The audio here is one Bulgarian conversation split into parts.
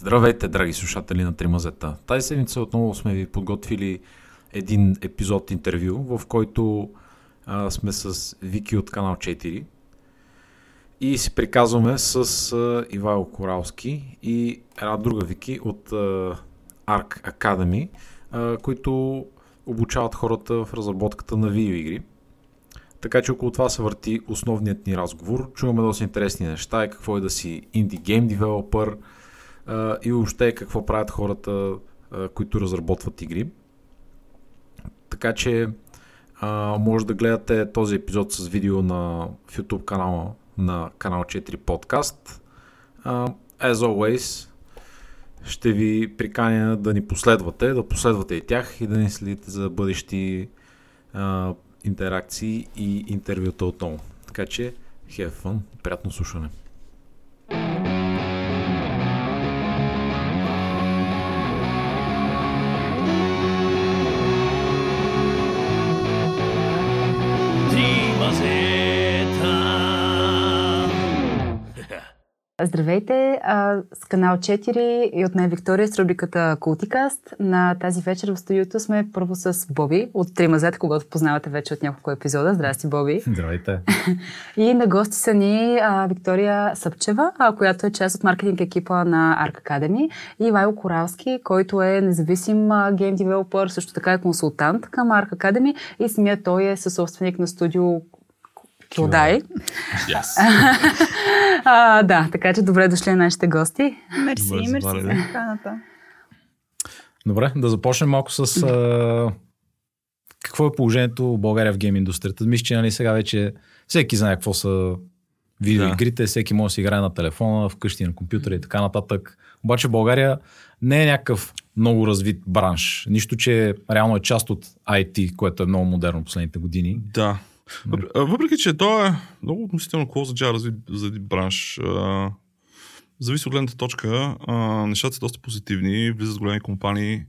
Здравейте, драги слушатели на Тримазета. Тази седмица отново сме ви подготвили един епизод интервю, в който а, сме с Вики от канал 4 и си приказваме с а, Ивайло Коралски и една друга Вики от а, Arc Academy, а, които обучават хората в разработката на видеоигри. Така че около това се върти основният ни разговор. Чуваме доста интересни неща и какво е да си инди гейм девелопър, и въобще какво правят хората, които разработват игри. Така че а, може да гледате този епизод с видео на в YouTube канала на канал 4 подкаст. As always, ще ви приканя да ни последвате, да последвате и тях и да ни следите за бъдещи uh, интеракции и интервюта отново. Така че, have fun, приятно слушане. Здравейте! А, с канал 4 и от мен Виктория с рубриката Култикаст. На тази вечер в студиото сме първо с Боби от Тримазет, когато познавате вече от няколко епизода. Здрасти, Боби! Здравейте! и на гости са ни а, Виктория Съпчева, а, която е част от маркетинг екипа на Arc Academy и Вайло Коралски, който е независим гейм девелопър, също така е консултант към Arc Academy и самият той е съсобственик на студио Килдай. Yes. а, да, така че добре дошли на нашите гости. Мерси, добре, мерси за поканата. Добре, да започнем малко с а, какво е положението в България в гейм индустрията. Мисля, че нали, сега вече всеки знае какво са видеоигрите, да. всеки може да си играе на телефона, вкъщи на компютъра и така нататък. Обаче България не е някакъв много развит бранш. Нищо, че реално е част от IT, което е много модерно последните години. Да. Въпреки, че то е много относително какво означава развит за бранш. Зависи от гледната точка. Нещата са доста позитивни. Влизат големи компании.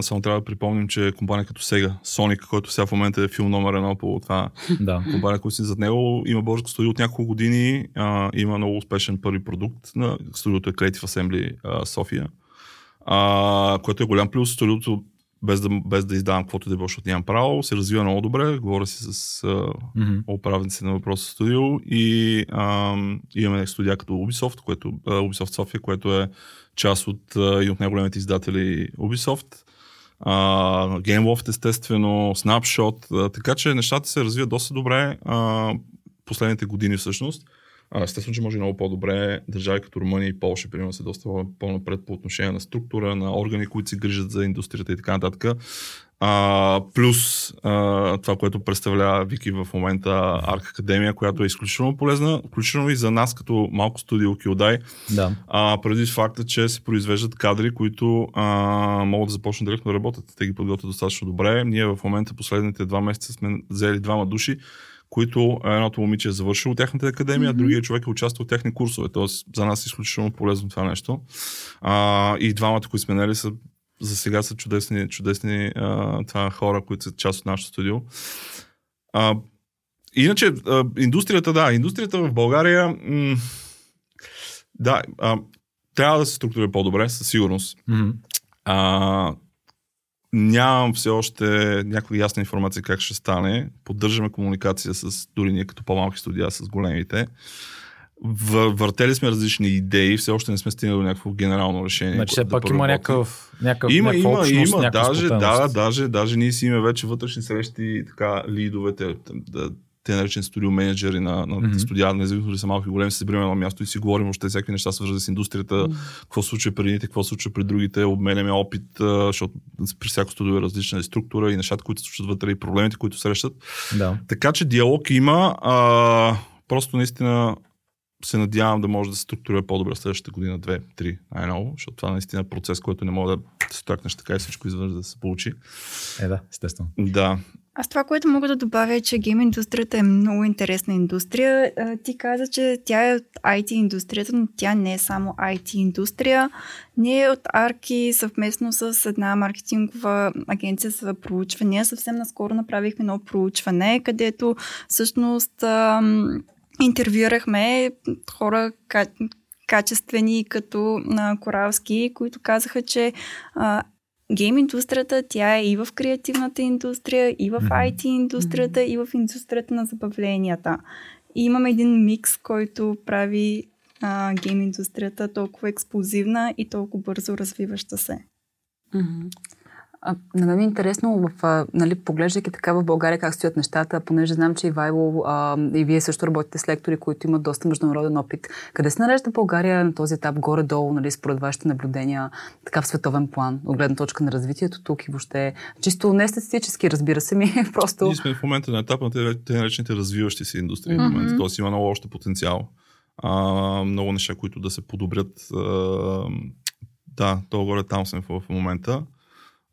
Само трябва да припомним, че компания като Sega, Sonic, който сега в момента е филм номер едно по това да. компания, който си зад него, има българско студио от няколко години, има много успешен първи продукт. На студиото е Creative Assembly София, което е голям плюс. Студиото без да, без да издавам каквото да е, защото нямам право, се развива много добре, говоря си с mm-hmm. управници на въпроса студио и а, имаме студия като Ubisoft, което, а, Ubisoft София, което е част от и от най-големите издатели Ubisoft. Uh, GameLoft естествено, Snapshot, uh, така че нещата се развиват доста добре uh, последните години всъщност. Естествено, че може много по-добре държави като Румъния и Полша, примерно, са доста по-напред по отношение на структура, на органи, които се грижат за индустрията и така нататък. А, плюс а, това, което представлява Вики в момента Арк Академия, която е изключително полезна, включително и за нас като малко студио Килдай. Да. А, преди факта, че се произвеждат кадри, които а, могат да започнат директно да работят. Те ги подготвят достатъчно добре. Ние в момента последните два месеца сме взели двама души, които едното момиче е завършило тяхната академия, mm-hmm. другия човек е участвал в техни курсове. Тоест, за нас е изключително полезно това нещо. А, и двамата, които сме нали, са за сега са чудесни, чудесни а, това хора, които са част от нашото студио. А, иначе, а, индустрията, да, индустрията в България, м- да, а, трябва да се структурира по-добре, със сигурност. Mm-hmm. А, Нямам все още някаква ясна информация как ще стане. Поддържаме комуникация с дори ние като по-малки студия с големите. Въртели сме различни идеи, все още не сме стигнали до някакво генерално решение. Значи все да пак има някакъв, някакъв има, има, общност, има, даже, да, даже, даже ние си имаме вече вътрешни срещи, така, лидовете, да, те наречени студио менеджери на, на mm-hmm. студия, независимо дали са малки и големи, се събираме на място и си говорим още всякакви неща, свързани с индустрията, mm-hmm. какво се случва при едните, какво се случва при другите, обменяме опит, защото при всяко студио е различна структура и нещата, които се случват вътре и проблемите, които срещат. Да. Така че диалог има, а, просто наистина се надявам да може да се структурира по-добре следващата година, две, три, най-ново, защото това наистина е процес, който не може да се така и всичко изведнъж да се получи. Е, да, естествено. Да. Аз това, което мога да добавя е, че гейм индустрията е много интересна индустрия. Ти каза, че тя е от IT индустрията, но тя не е само IT индустрия. Ние от Арки съвместно с една маркетингова агенция за проучвания съвсем наскоро направихме едно проучване, където всъщност интервюрахме хора, качествени като на Коралски, които казаха, че гейм индустрията, тя е и в креативната индустрия, и в. IT индустрията, и в индустрията на забавленията. И имаме един микс, който прави а, гейм индустрията толкова експлозивна и толкова бързо развиваща се. А, на мен е интересно, в, а, нали, поглеждайки така в България как стоят нещата, понеже знам, че Ивайло а, и вие също работите с лектори, които имат доста международен опит. Къде се нарежда България на този етап, горе-долу, нали, според вашите наблюдения, така в световен план, от гледна точка на развитието тук и въобще, чисто не статистически, разбира се ми, просто... Ние сме в момента на етап на те, те наречените развиващи се индустрии. Мгм. В момента. Тоест има много още потенциал. А, много неща, които да се подобрят. А, да, долу-горе там сме в, в момента.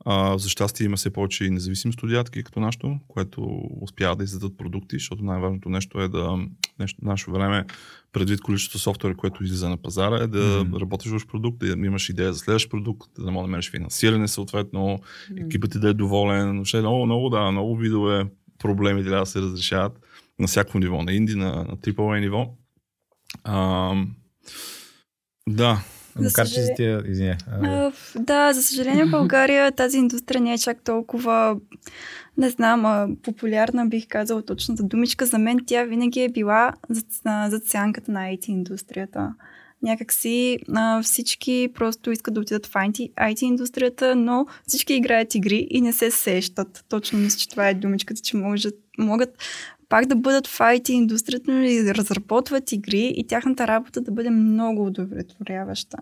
А, за щастие има все повече и независими студиатки като нашото, което успяват да издадат продукти, защото най-важното нещо е да нещо, нашето време, предвид количеството софтуер, което излиза на пазара, е да Мгм. работиш в продукт, да имаш идея за следващ продукт, да можеш да намериш финансиране съответно, екипът ти да е доволен. Въобще много, много, да, много видове проблеми трябва да се разрешават на всяко ниво, на инди, на, на AAA ниво. А, да, Макар че съжаление- за тия, извиня. а, да, за съжаление в България тази индустрия не е чак толкова, не знам, а, популярна бих казала точната думичка. За мен тя винаги е била зад, сянката на IT индустрията. Някакси а, всички просто искат да отидат в IT, индустрията, но всички играят игри и не се сещат. Точно мисля, че това е думичката, че могат, могат пак да бъдат в IT индустрията, но и да разработват игри и тяхната работа да бъде много удовлетворяваща.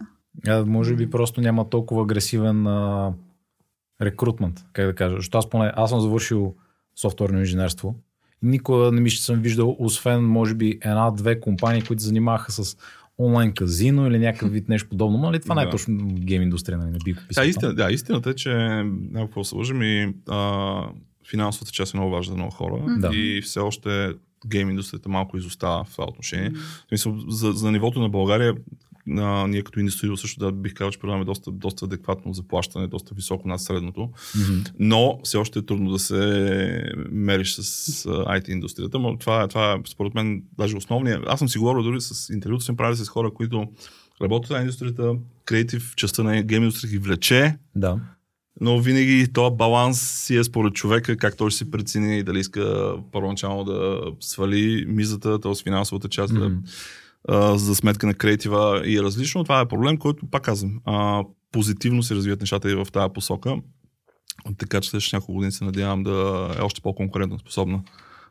А, може би просто няма толкова агресивен а, рекрутмент, как да кажа. Защото аз поне, аз съм завършил софтуерно инженерство. Никога не ми ще съм виждал, освен може би една-две компании, които се занимаваха с онлайн казино или някакъв вид нещо подобно. Нали, това не е Да. точно гейм индустрия, нали, не би го Да, писал. истина, да, истината е, че да се лъжим и а, финансовата част е много важна за много хора Да. и все още гейм индустрията малко изостава в това отношение. В смисъл, за, за нивото на България, а, ние като индустрия също да бих казал, че предлагаме доста, доста адекватно заплащане, доста високо над средното, Мгм. но все още е трудно да се мериш с IT индустрията. Но това, това е според мен даже основния. Аз съм си говорил дори с интервюто, съм правил с хора, които работят в индустрията, креатив частта на гейм индустрията ги влече, Да. Но винаги този баланс си е според човека, как той ще се прецени и дали иска първоначално да свали мизата, т.е. финансовата част да, Мгм. а, за сметка на креатива и е различно. Това е проблем, който, пак казвам, а, позитивно се развият нещата и в тази посока. Така че следващите няколко години се надявам да е още по-конкурентно способна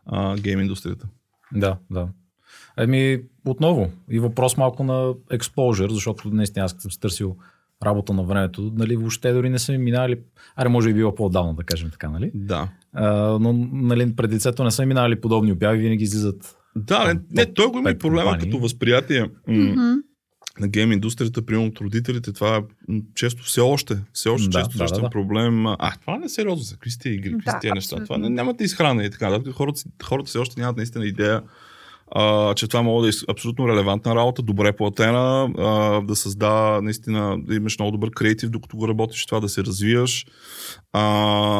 а, гейм индустрията. Да, да. Еми, отново, и въпрос малко на exposure, защото наистина аз съм си търсил работа на времето, нали, въобще дори не са ми минали, аре може би било по-отдавна, да кажем така, нали? Да. А, но нали, пред лицето не са ми минали подобни обяви, винаги излизат. Да, не, не той го има и проблема компании. като възприятие. Мгм. на гейм индустрията, примерно от родителите, това е често, все още, все още Да, често да, срещам да, да. проблем. А, това не е сериозно за какви сте игри, какви Да, сте неща. Това не, нямате изхрана и така. Да, хората, хората все още нямат наистина идея, а, че това може да е абсолютно релевантна работа, добре платена, а, да създава наистина, да имаш много добър креатив, докато го работиш, това да се развиваш. А,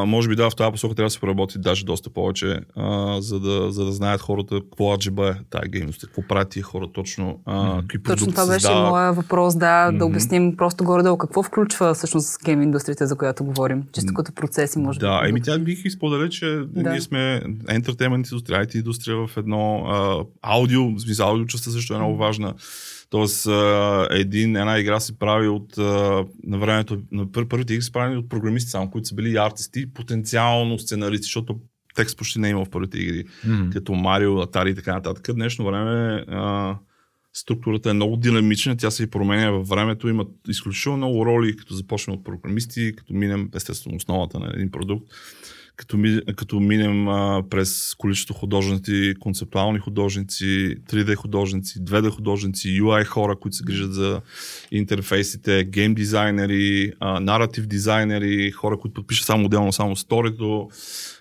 може би да, в тази посока трябва да се поработи даже доста повече, а, за, да, за да знаят хората какво аджиба е тази гейм индустрия, какво правят тия хора точно, а, какви продукти Точно това беше създават. моя въпрос, да, Мгм. да обясним просто горе-долу какво включва всъщност гейм индустрията, за която говорим. Чисто като процеси, може Да, би. еми тя бих изподеля, че да. ние сме entertainment индустрия, IT индустрия в едно а, аудио, в смисъл аудио частта също е много важна. Тоест, един, една игра се прави от на времето, на пър, първите игри се прави от програмисти само, които са били артисти, потенциално сценаристи, защото текст почти не е имал в първите игри, М. като Марио, Atari и така нататък. В днешно време а, структурата е много динамична, тя се и променя във времето, има изключително много роли, като започнем от програмисти, като минем естествено основата на един продукт, като, ми, като минем а, през количество художници, концептуални художници, 3D художници, 2D художници, UI хора, които се грижат за интерфейсите, гейм дизайнери, а, наратив дизайнери, хора, които подпишат само отделно само сторито,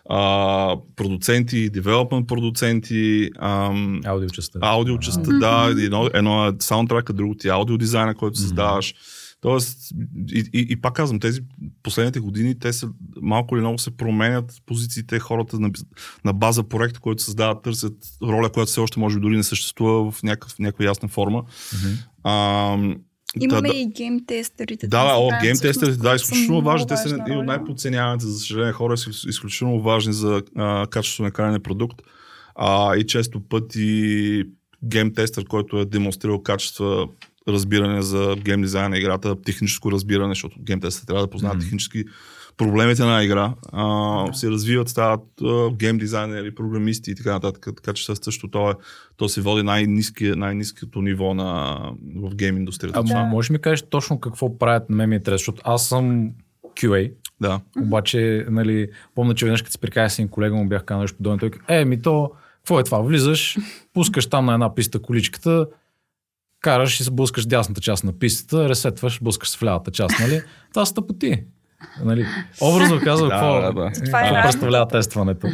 а, продуценти, девелопмент продуценти, ам, Аудио частта. аудио частта, да, едно, едно е саундтрака, друго ти е аудио дизайна, който създаваш. Тоест, и, и, и пак казвам, тези последните години, те са малко или много се променят позициите, хората на, на база проект, който създават, търсят роля, която все още може би дори не съществува в някакъв, някаква ясна форма. Мгм. А, Имаме да, и гейм тестерите. Да, да, о, гейм тестерите, да, изключително важни. Те са едни от най-подценяваните, за съжаление, хора са изключително важни за а, качеството на крайния продукт. А, и често пъти гейм тестър, който е демонстрирал качества, разбиране за гейм дизайн на играта, техническо разбиране, защото гейм тестър трябва да познава Мгм. технически проблемите на игра, а, се развиват, стават а, гейм дизайнери, програмисти и така нататък. Така че също то, е, то се води най-низки, най-низкото ниво на, в гейм индустрията. А, Да. може ли ми кажеш точно какво правят на мен ми е интересно, защото аз съм QA, Да. обаче, нали, помня, че веднъж като си прикая с един колега му бях казал нещо подобно, той е, ми то, какво е това? Влизаш, пускаш там на една писта количката, караш и се блъскаш дясната част на пистата, ресетваш, блъскаш се в лявата част, нали? Това са тъпоти. Нали? Образно казвам, какво, да, да. Това е какво работа. представлява тестването.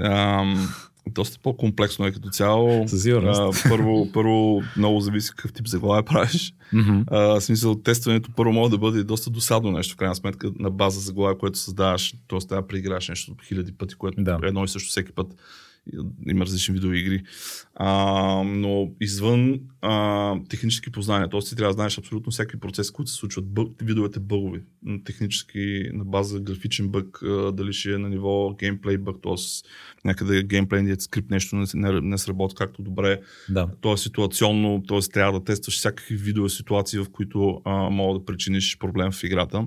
Ам, доста по-комплексно е като цяло. Със сигурност. А, първо, първо, много зависи какъв тип заглавие правиш. Мгм. А, смисъл, тестването първо може да бъде доста досадно нещо, в крайна сметка, на база заглавие, което създаваш, т.е. трябва да преиграш нещо хиляди пъти, което Да. едно и също всеки път има различни видеоигри. А, но извън а, технически познания, т.е. ти трябва да знаеш абсолютно всеки процес, които се случват, бъг, видовете бъгови, технически на база графичен бъг, а, дали ще е на ниво геймплей бъг, т.е. някъде геймплейният скрипт нещо не, не, не сработва както добре, Да. то е ситуационно, т.е. трябва да тестваш всякакви видове ситуации, в които а, мога да причиниш проблем в играта.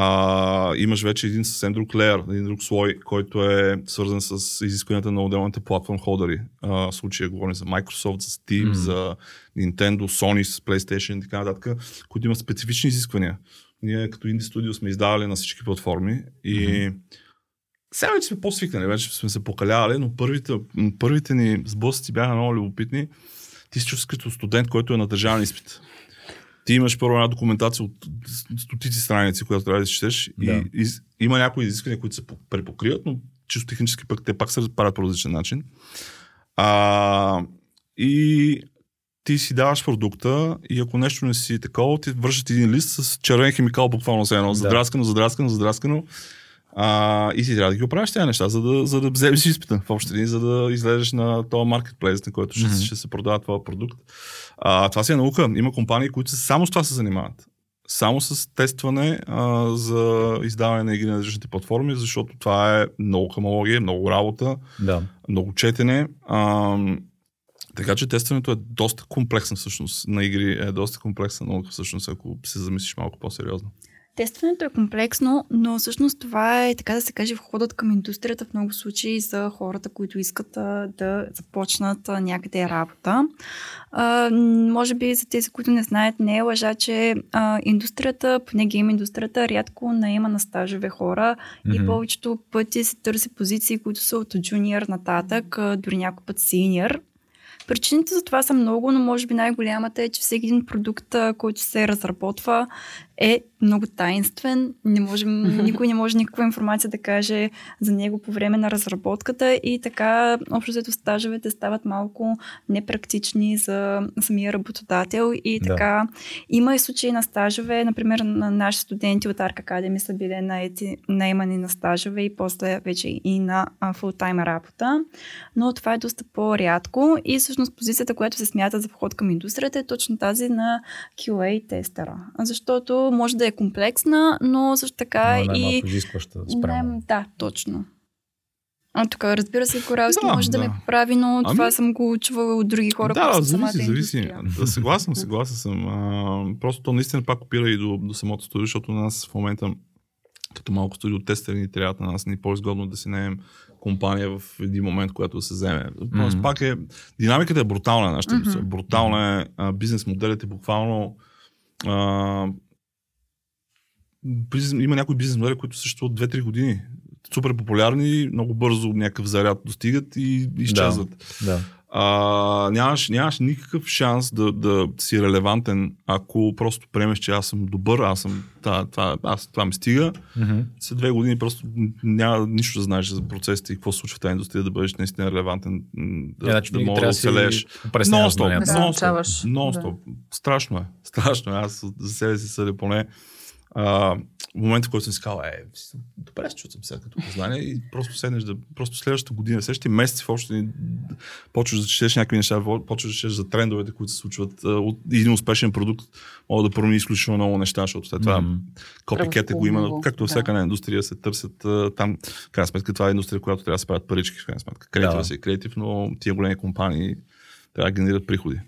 А, имаш вече един съвсем друг леер, един друг слой, който е свързан с изискванията на отделните платформ холдери. А, в случая говорим за Microsoft, за Steam, Мгм. за Nintendo, Sony, с PlayStation и така нататък, които имат специфични изисквания. Ние като инди студио сме издавали на всички платформи и сега вече сме по-свикнали, вече сме се покалявали, но първите, първите ни сблъсъци бяха много любопитни. Ти се чувстваш като студент, който е на държавен изпит. Ти имаш първо една документация от стотици страници, която трябва да четеш Да. и, и има някои изисквания, които се по- препокриват, но чисто технически пък те пак се правят по различен начин. А, и ти си даваш продукта и ако нещо не си такова, ти вършат един лист с червен химикал, буквално се едно. Да. Задраскано, задраскано, задраскано. А, и ти трябва да ги оправиш тези неща, за да, за да вземеш изпита в общи за да излезеш на този маркетплейс, на който ще, Мгм. ще се продава твоя продукт. А, това си е наука. Има компании, които само с това се занимават. Само с тестване а, за издаване на игри на различните платформи, защото това е много хамология, много работа, Да. много четене. А, така че тестването е доста комплексна всъщност на игри, е доста комплексна наука всъщност, ако се замислиш малко по-сериозно. Тестването е комплексно, но всъщност това е, така да се каже, входът към индустрията в много случаи за хората, които искат а, да започнат а, някъде работа. А, може би за тези, които не знаят, не е лъжа, че а, индустрията, поне гейм индустрията, рядко наема на стажове хора и Мгм. повечето пъти се търси позиции, които са от джуниор нататък, а, дори някой път синьор. Причините за това са много, но може би най-голямата е, че всеки един продукт, който се разработва, е много таинствен. Не можем, никой не може никаква информация да каже за него по време на разработката. И така общо взето стажовете стават малко непрактични за самия работодател. И Да. така има и случаи на стажове, например на наши студенти от Arc Academy са били наети, наемани на стажове и после вече и на фултайм работа, но това е доста по-рядко. И всъщност позицията, която се смята за вход към индустрията е точно тази на QA тестера, защото може да е комплексна, но също така Но е и... изискваща спрямо. Най- да, точно. А тук, разбира се, Коралски Да, може да, да. ме поправи, но Ами- това съм го чувала от други хора, да, зависи, зависи. Да, съгласен, съгласен съм. А, просто то наистина пак опира и до, до самото студио, защото на нас в момента като малко студио тестери ни трябва на нас ни е по-изгодно да си наемем компания в един момент, когато да се вземе. Тоест, Мгм. пак е, динамиката е брутална на нашата индустрия. Брутална е, а, бизнес моделите буквално а, бизнес, има някои бизнес модели, които съществуват 2-3 години. Супер популярни, много бързо някакъв заряд достигат и изчезват. Да. А, нямаш, нямаш никакъв шанс да, да си релевантен, ако просто приемеш, че аз съм добър, аз съм, това, това, аз, това ми стига. Мгм. След две години просто няма нищо да знаеш за процесите и какво се случва в тази индустрия, да бъдеш наистина релевантен, да, Е, значи да винаги можеш да да оцелееш. Нон-стоп. Да, нон-стоп. Страшно е. Страшно е. Аз за себе си съдя поне. А, в момента, в който съм си казал, е, добре, чух съм сега като познание и просто седнеш да, просто следващата година, следващите месеци в още почваш да четеш някакви неща, почваш да четеш за трендовете, които се случват. От един успешен продукт може да промени изключително много неща, защото след това mm-hmm. копикета го има, но както във всяка една индустрия се търсят там, в крайна сметка това е индустрия, която трябва да се правят парички, в крайна сметка. Креатива да. си е креатив, но тия големи компании трябва да генерират приходи.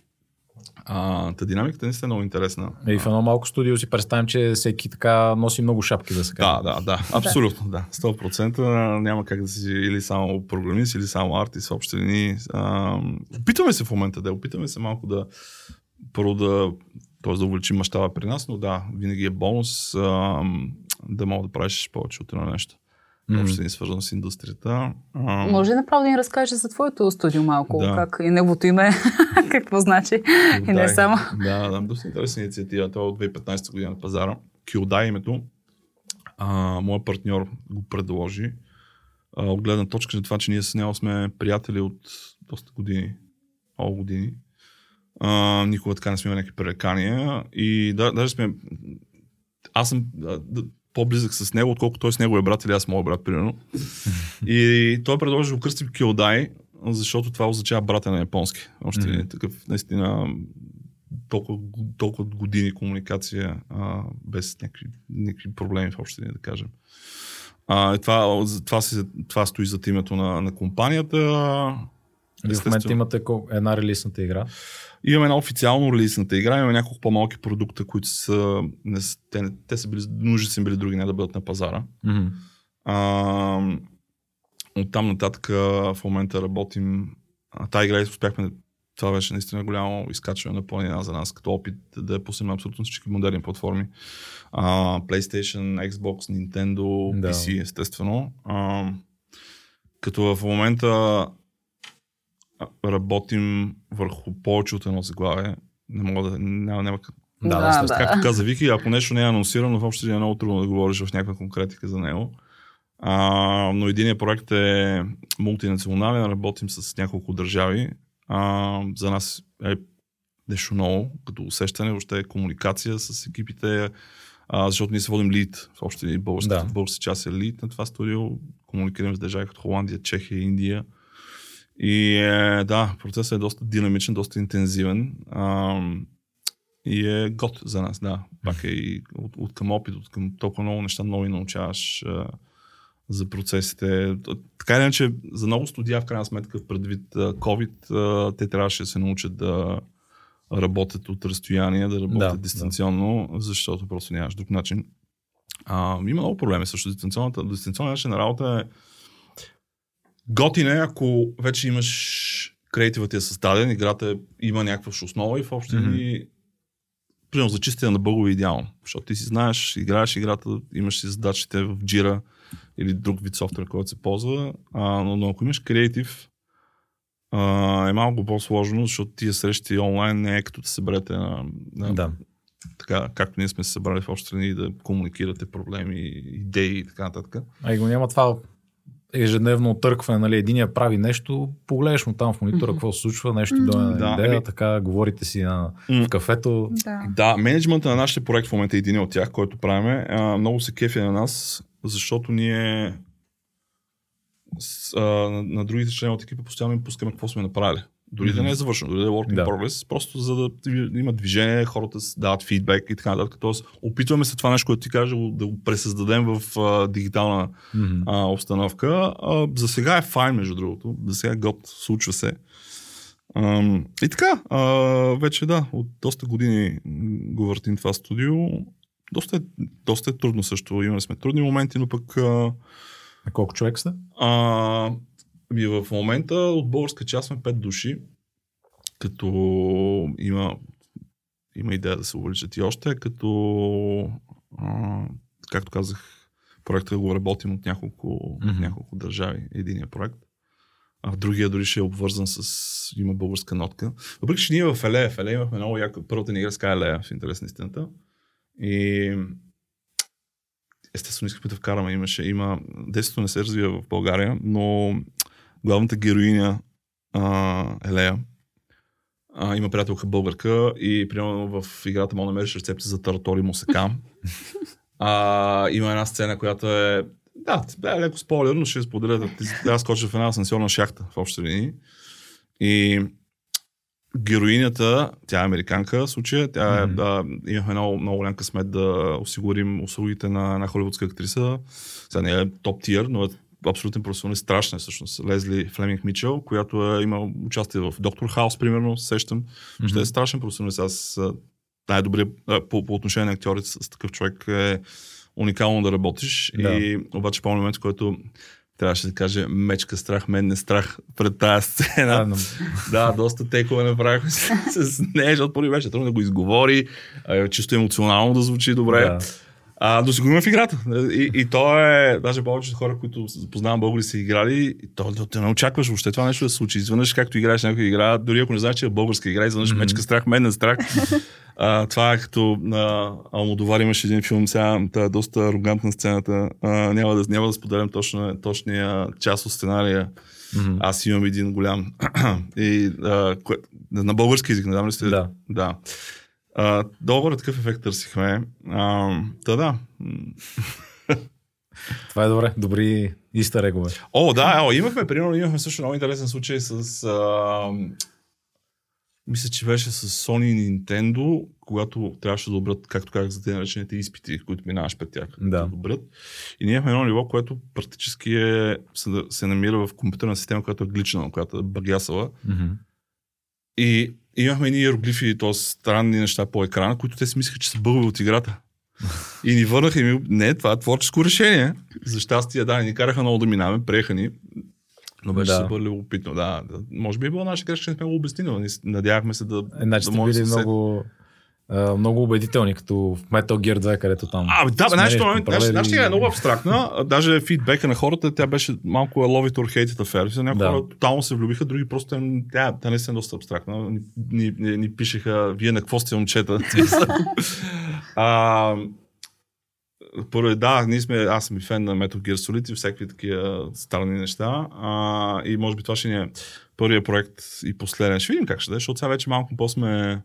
А, та динамиката наистина е много интересна. И в едно малко студио си представям, че всеки така носи много шапки да се каже. Да, да, да, абсолютно, да. 100% няма как да си или само програмист, или само артист в общи линии. опитваме се в момента да, опитваме се малко да първо да, т.е. да увеличим мащаба при нас, но да, винаги е бонус а, да мога да правиш повече от едно нещо. Въобще ни свързано с индустрията. А... Може ли направо да ни разкажеш за твоето студио малко? Да. Как и неговото име, какво значи? и не само. Да, да, доста интересна инициатива. Това е от 2015 година на пазара. Килдай името. А, моят партньор го предложи. А, от гледна точка на това, че ние с него сме приятели от доста години. Много години. А, никога така не сме имали някакви пререкания. И да, даже сме аз съм по-близък с него, отколкото той с него е брат или аз моят брат, примерно. И той предложи да го кръстим Килдай, защото това означава брата на японски. Още mm-hmm. такъв, наистина, толкова, толкова години комуникация а, без някакви, някакви проблеми в общи да кажем. А, това, това, си, това стои за името на, на компанията. В момента имате една релизната игра? Имаме една официално релизната игра, имаме няколко по-малки продукта, които са, не, те, те са били, нужни са били други, не да бъдат на пазара. Mm-hmm. А, от там нататък в момента работим. А, тази игра успяхме, това беше наистина голямо изкачване на планина за нас, като опит да я пуснем абсолютно всички модерни платформи. А, PlayStation, Xbox, Nintendo, да. PC, естествено. А, като в момента работим върху повече от едно заглавие. Не мога да. Няма, няма да, да, да. Както каза Вики, ако нещо не е анонсирано, въобще е много трудно да говориш в някаква конкретика за него. А, но единият проект е мултинационален, работим с няколко държави. А, за нас е нещо ново, като усещане, въобще е комуникация с екипите, а, защото ние се водим лид, в общи българската, да. част е лид на това студио, комуникираме с държави като Холандия, Чехия, Индия. И е, да, процесът е доста динамичен, доста интензивен. А, и е год за нас, да. Пак е и от, от към опит, от към толкова много неща нови научаваш а, за процесите. Така или иначе, за много студия, в крайна сметка, предвид COVID, а, те трябваше да се научат да работят от разстояние, да работят да, дистанционно, да. защото просто нямаш друг начин. А, има много проблеми също. Дистанционната, дистанционната начин на работа е Готин е, ако вече имаш креативът ти е създаден, играта има някаква основа и в общи mm-hmm. примерно за чистия на бъгове е идеално. Защото ти си знаеш, играеш играта, имаш си задачите в Jira или друг вид софтуер, който се ползва, а, но, но ако имаш креатив, а, е малко по-сложно, защото тия срещи онлайн не е като да се съберете на, на да. така, както ние сме се събрали в общи страни да комуникирате проблеми, идеи и така нататък. А и го няма това ежедневно отъркване, нали, единия прави нещо, погледаш му там в монитора, mm-hmm. какво се случва, нещо mm-hmm. дойде на идея, ами... така говорите си на, mm-hmm. в кафето. Да. да, менеджмента на нашия проект в момента е един от тях, който правиме. А, много се кефи на нас, защото ние с, а, на, на другите членове от екипа постоянно им пускаме какво сме направили. Дори mm-hmm. да не е завършено, дори да е work in да. progress, просто за да има движение, хората дават фидбек и така нататък. Тоест, опитваме се това нещо, което ти кажа, да го пресъздадем в а, дигитална mm-hmm. а, обстановка. А, за сега е файн, между другото. За сега год, случва се. А, и така, а, вече да, от доста години го въртим това студио. Доста е, доста е трудно също. Имали сме трудни моменти, но пък... А, а колко човек сте? А, ми в момента от българска част сме 5 души, като има, има идея да се увеличат и още, като а, както казах, проекта го работим от няколко, mm-hmm. няколко държави, единия проект. А в другия дори ще е обвързан с... има българска нотка. Въпреки, че ние в Елея, в Елея имахме много яко... Първата ни игра Елея, в интерес на истината. И естествено искахме да вкараме. Имаше, има... Детството не се развива в България, но главната героиня а, Елея а, има приятелка българка и примерно в играта мога да намериш рецепти за таратори мусака. А, има една сцена, която е да, да, е леко спойлер, но ще споделя. да скоча в една асансьорна шахта в общи линии. И героинята, тя е американка в случая, тя е, Мгм. да, имахме много, много голям късмет да осигурим услугите на една холивудска актриса. Сега не е топ тир, но е абсолютен професионалист, страшна е всъщност. Лезли Флеминг Мичел, която е имала участие в Доктор Хаус, примерно, се сещам. Ще е страшен професионалист. Аз най-добрият по, по отношение на актьорите с, с такъв човек е уникално да работиш. Да. И обаче по момент, в който трябваше да каже мечка страх, мен не страх пред тази сцена. А, но- Да, доста текове направихме с, с нея, защото първи беше трудно да го изговори, чисто емоционално да звучи добре. Да. А, но си го има в играта. И, и то е, даже повечето хора, които познавам българи са играли, и то, то, то не очакваш въобще това нещо да се случи. Изведнъж, както играеш някаква игра, дори ако не знаеш, че е българска игра, изведнъж Мгм. мечка страх, мен страх. А, това е като на Алмодовар имаше един филм, сега та е доста арогантна сцената. А, няма, да, няма да споделям точно, точния част от сценария. Мгм. Аз имам един голям. и, а, кое, на български език, не знам ли сте? Да. да. А, договор такъв ефект търсихме. А, да, да. Това е добре. Добри истерегове. О, да, о, имахме, примерно, имахме също много интересен случай с... А, мисля, че беше с Sony и Nintendo, когато трябваше да добрат, както казах, за те наречените изпити, които минаваш пред тях. Да. добрат. И ние имахме едно ниво, което практически е, се, се намира в компютърна система, която е глична, която е багясала. Мгм. И имахме едни иероглифи, т.е. странни неща по екрана, които те си мислеха, че са бъгове от играта. И ни върнаха и ми, не, това е творческо решение. За щастие, да, ни караха много да минаваме, приеха ни. Но беше Да. супер любопитно, да. Може би е било наша грешка, че не сме го обяснили, но надявахме се да, Значи да сте били се- много, много убедителни, като в Metal Gear 2, където там. А, да, бе, сменяш нашата, игра е много абстрактна. Даже фидбека на хората, тя беше малко it or hate it affair. Някои Да. хора тотално се влюбиха, други просто тя, тя, наистина е доста абстрактна. Ни, ни, ни, ни пишеха, вие на какво сте момчета? а, първо, да, ние сме, аз съм и фен на Metal Gear Solid и всякакви такива странни неща. А, и може би това ще ни е първият проект и последен. Ще видим как ще да е, защото сега вече малко по-сме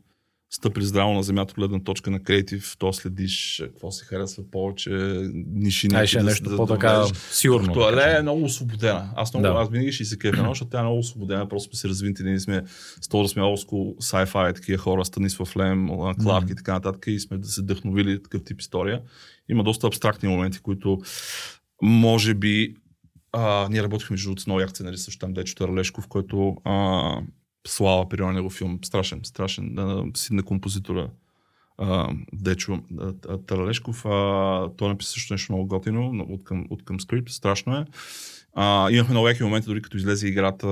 стъпили здраво на земята от гледна точка на креатив, то следиш е, какво се харесва повече, ниши някакви ще е да- нещо да по-така доведеш. сигурно. Това да е много освободена. Аз, много, Да. аз винаги ще се кефя, защото тя е много освободена. Просто сме се развинти. Ние сме с това да сме school sci-fi, такива хора, Станислав Лем, Кларк и така нататък. И сме да се вдъхновили такъв тип история. Има доста абстрактни моменти, които може би а, ние работихме между другото с много як сценарист, също там Дечо Тарлешков, който а, слава при него филм. Страшен, страшен. А, сидна композитора Дечо Таралешков. Той написа също нещо много готино но от към, от към скрипт. Страшно е. А, имахме много яки моменти, дори като излезе играта,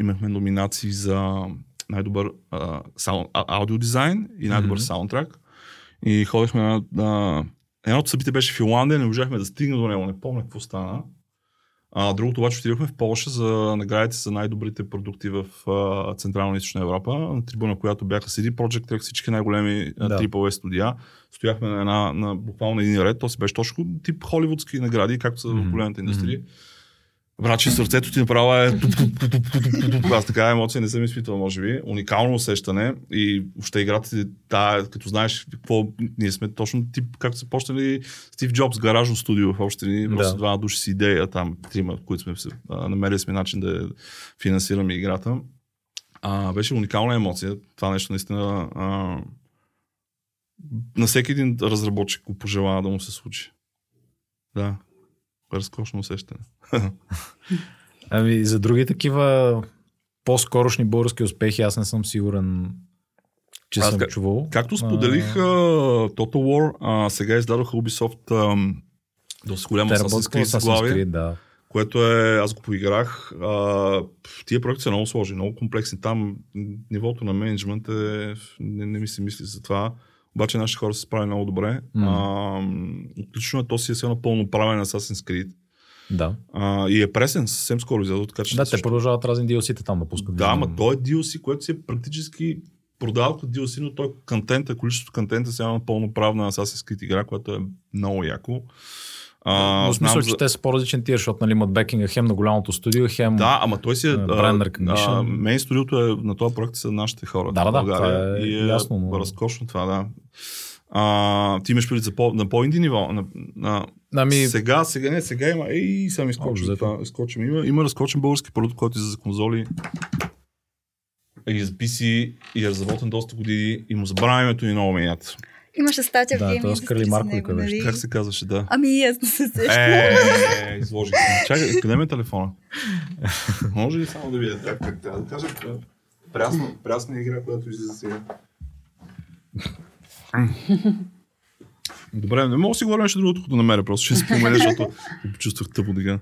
имахме номинации за най-добър а, саунд, а, аудиодизайн и най-добър Мгм. саундтрак. И ходихме на, на... Едното събитие беше в Финландия, не можахме да стигнем до него, не помня какво стана. А, другото обаче отидохме в Польша за наградите за най-добрите продукти в а, Централна и Източна Европа, на трибуна, която бяха CD Projekt Red, всички най-големи Да. AAA студия. Стояхме на, една, на буквално един ред, то си беше точно тип холивудски награди, както са Мгм. в големите индустрии. Братче, сърцето ти направо е... Аз такава емоция не съм изпитвал, може би. Уникално усещане и въобще играта ти, да, като знаеш какво... Ние сме точно тип, както са почнали Стив Джобс, гаражно студио в общи линии, просто Да. два души с идея, там трима, които сме а, намерили сме начин да финансираме играта. А, беше уникална емоция. Това нещо наистина а, на всеки един разработчик го пожелава да му се случи. Да. Разкошно усещане. Ами, за други такива по-скорошни български успехи, аз не съм сигурен, че Аз съм как- чувал. Както споделих а, Total War, а, сега издадоха Ubisoft а, доста голямо Assassin's Creed заглавие, да. което е, аз го поиграх. А, тия проекти са много сложни, много комплексни. Там нивото на менеджмент е, не, не ми се мисли за това. Обаче нашите хора се справи много добре. М. А, отлично е, то си е все пълноправен Assassin's Creed. Да, А, и е пресен, съвсем скоро излезе, така че да те също- продължават разни DLC-та там да пускат. да, ама той е DLC, което си е практически продава като DLC, но той контента, количеството контента сега е пълноправна Assassin's Creed игра, която е много яко. А, Но в смисъл, че за- те са по-различен тир, защото нали, имат бекинга хем на голямото студио, хем... Да, ама той си е... Brand recognition. Мейн студиото е на този проект са нашите хора. Да, да, да, това е и е ясно, но- разкошно това, да. А, ти имаш преди за по, на по-инди ниво. На, на, Ами, Сега, сега не, сега има. Ей, сега ми Общо скочим. взето. Това, скочим. Има, има разкочен български продукт, който е за конзоли. И за PC и е разработен доста години и му забравя името и много менят. Имаше статия Да, в това Gaming с Карли Industry за Маркови него, къде беше. нали? Как се казваше, да. Ами, аз не се сещам. Е, изложих се. Чакай, къде ми е телефона? Може ли само да видя как, как трябва да кажа? Прясна, прясна игра, която излиза сега. Добре, не мога да си говоря нещо другото, като намеря, просто ще спомена, защото се почувствах тъпо така.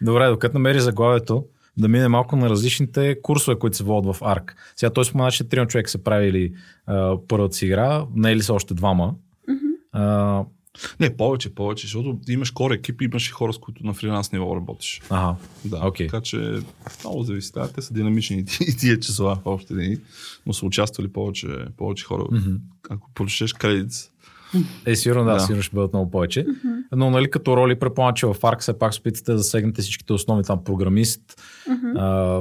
Добре, докато намери заглавието, да мине малко на различните курсове, които се водят в ARC. Сега той спомена, че трима човека са правили а, първата си игра, не е ли са още двама? А, Не, повече, повече, защото имаш кор екип и имаш и хора, с които на фриланс ниво работиш. ага, Да, Окей. така че много зависи. Да, те са динамични и ти- и тия числа в общи дни, но са участвали повече, повече хора. Мгм. Ако прочетеш кредит, Е, сигурно да, Да. сигурно ще бъдат много повече. Но нали като роли, предполагам, че в ARC все пак се опитате да засегнете всичките основни там програмист, а,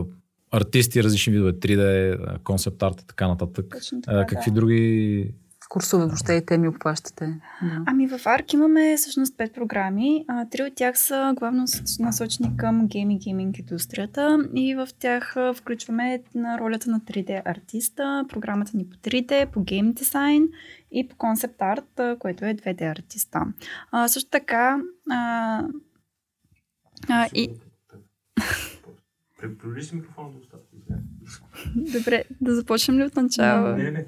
артисти, различни видове 3D, а, концепт арт и така нататък. Точно така, А, какви да. други... Курсове въобще и теми обхващате. Да. Ами в ARC имаме всъщност пет програми. Три от тях са главно насочени към гейм и гейминг индустрията и в тях включваме на ролята на 3D артиста, програмата ни по 3D, по гейм дизайн и по концепт арт, което е 2D артиста. А, също така а, а, и... Приближи си микрофона до устата. Добре, да започнем ли от начало? Не, не.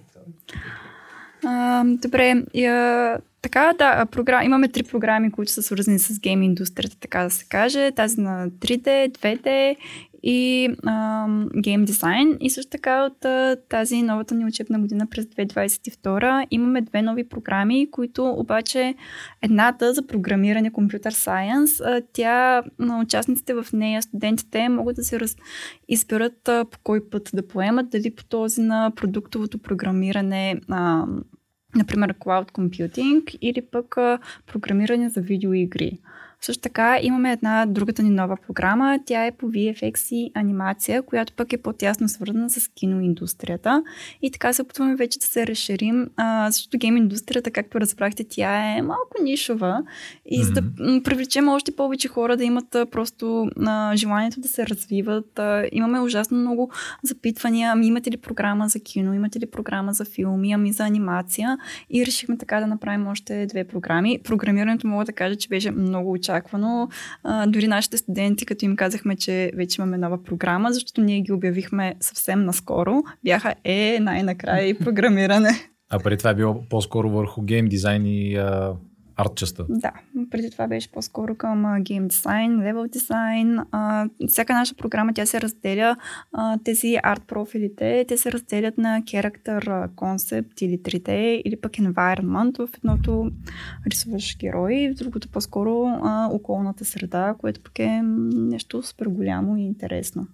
А, добре, и, а, така, да, програм... имаме три програми, които са свързани с гейм индустрията, така да се каже. Тази на 3D, 2D и гейм дизайн. И също така от а, тази новата ни учебна година през 2022 имаме две нови програми, които обаче едната за програмиране компютър сайенс, а, тя на участниците в нея, студентите могат да се раз... изберат а, по кой път да поемат, дали по този на продуктовото програмиране, а, например Cloud Computing или пък програмиране за видеоигри. Също така имаме една другата ни нова програма. Тя е по VFX и анимация, която пък е по-тясно свързана с киноиндустрията. И така се опитваме вече да се разширим. А, защото гейм индустрията, както разбрахте, тя е малко нишова. И за да привлечем още повече хора да имат а, просто а, желанието да се развиват. А, имаме ужасно много запитвания. Ами имате ли програма за кино? Имате ли програма за филми? Ами за анимация? И решихме така да направим още две програми. Програмирането мога да кажа, че беше много очаквано. А, дори нашите студенти, като им казахме, че вече имаме нова програма, защото ние ги обявихме съвсем наскоро, бяха е, най-накрая и програмиране. А преди това е било по-скоро върху гейм дизайн и а, арт частта. Да, преди това беше по-скоро към гейм дизайн, левел дизайн. Всяка наша програма тя се разделя, а, тези арт профилите, те се разделят на character concept или 3D или пък environment. В едното рисуваш герой, в другото по-скоро а, околната среда, което пък е нещо супер голямо и интересно.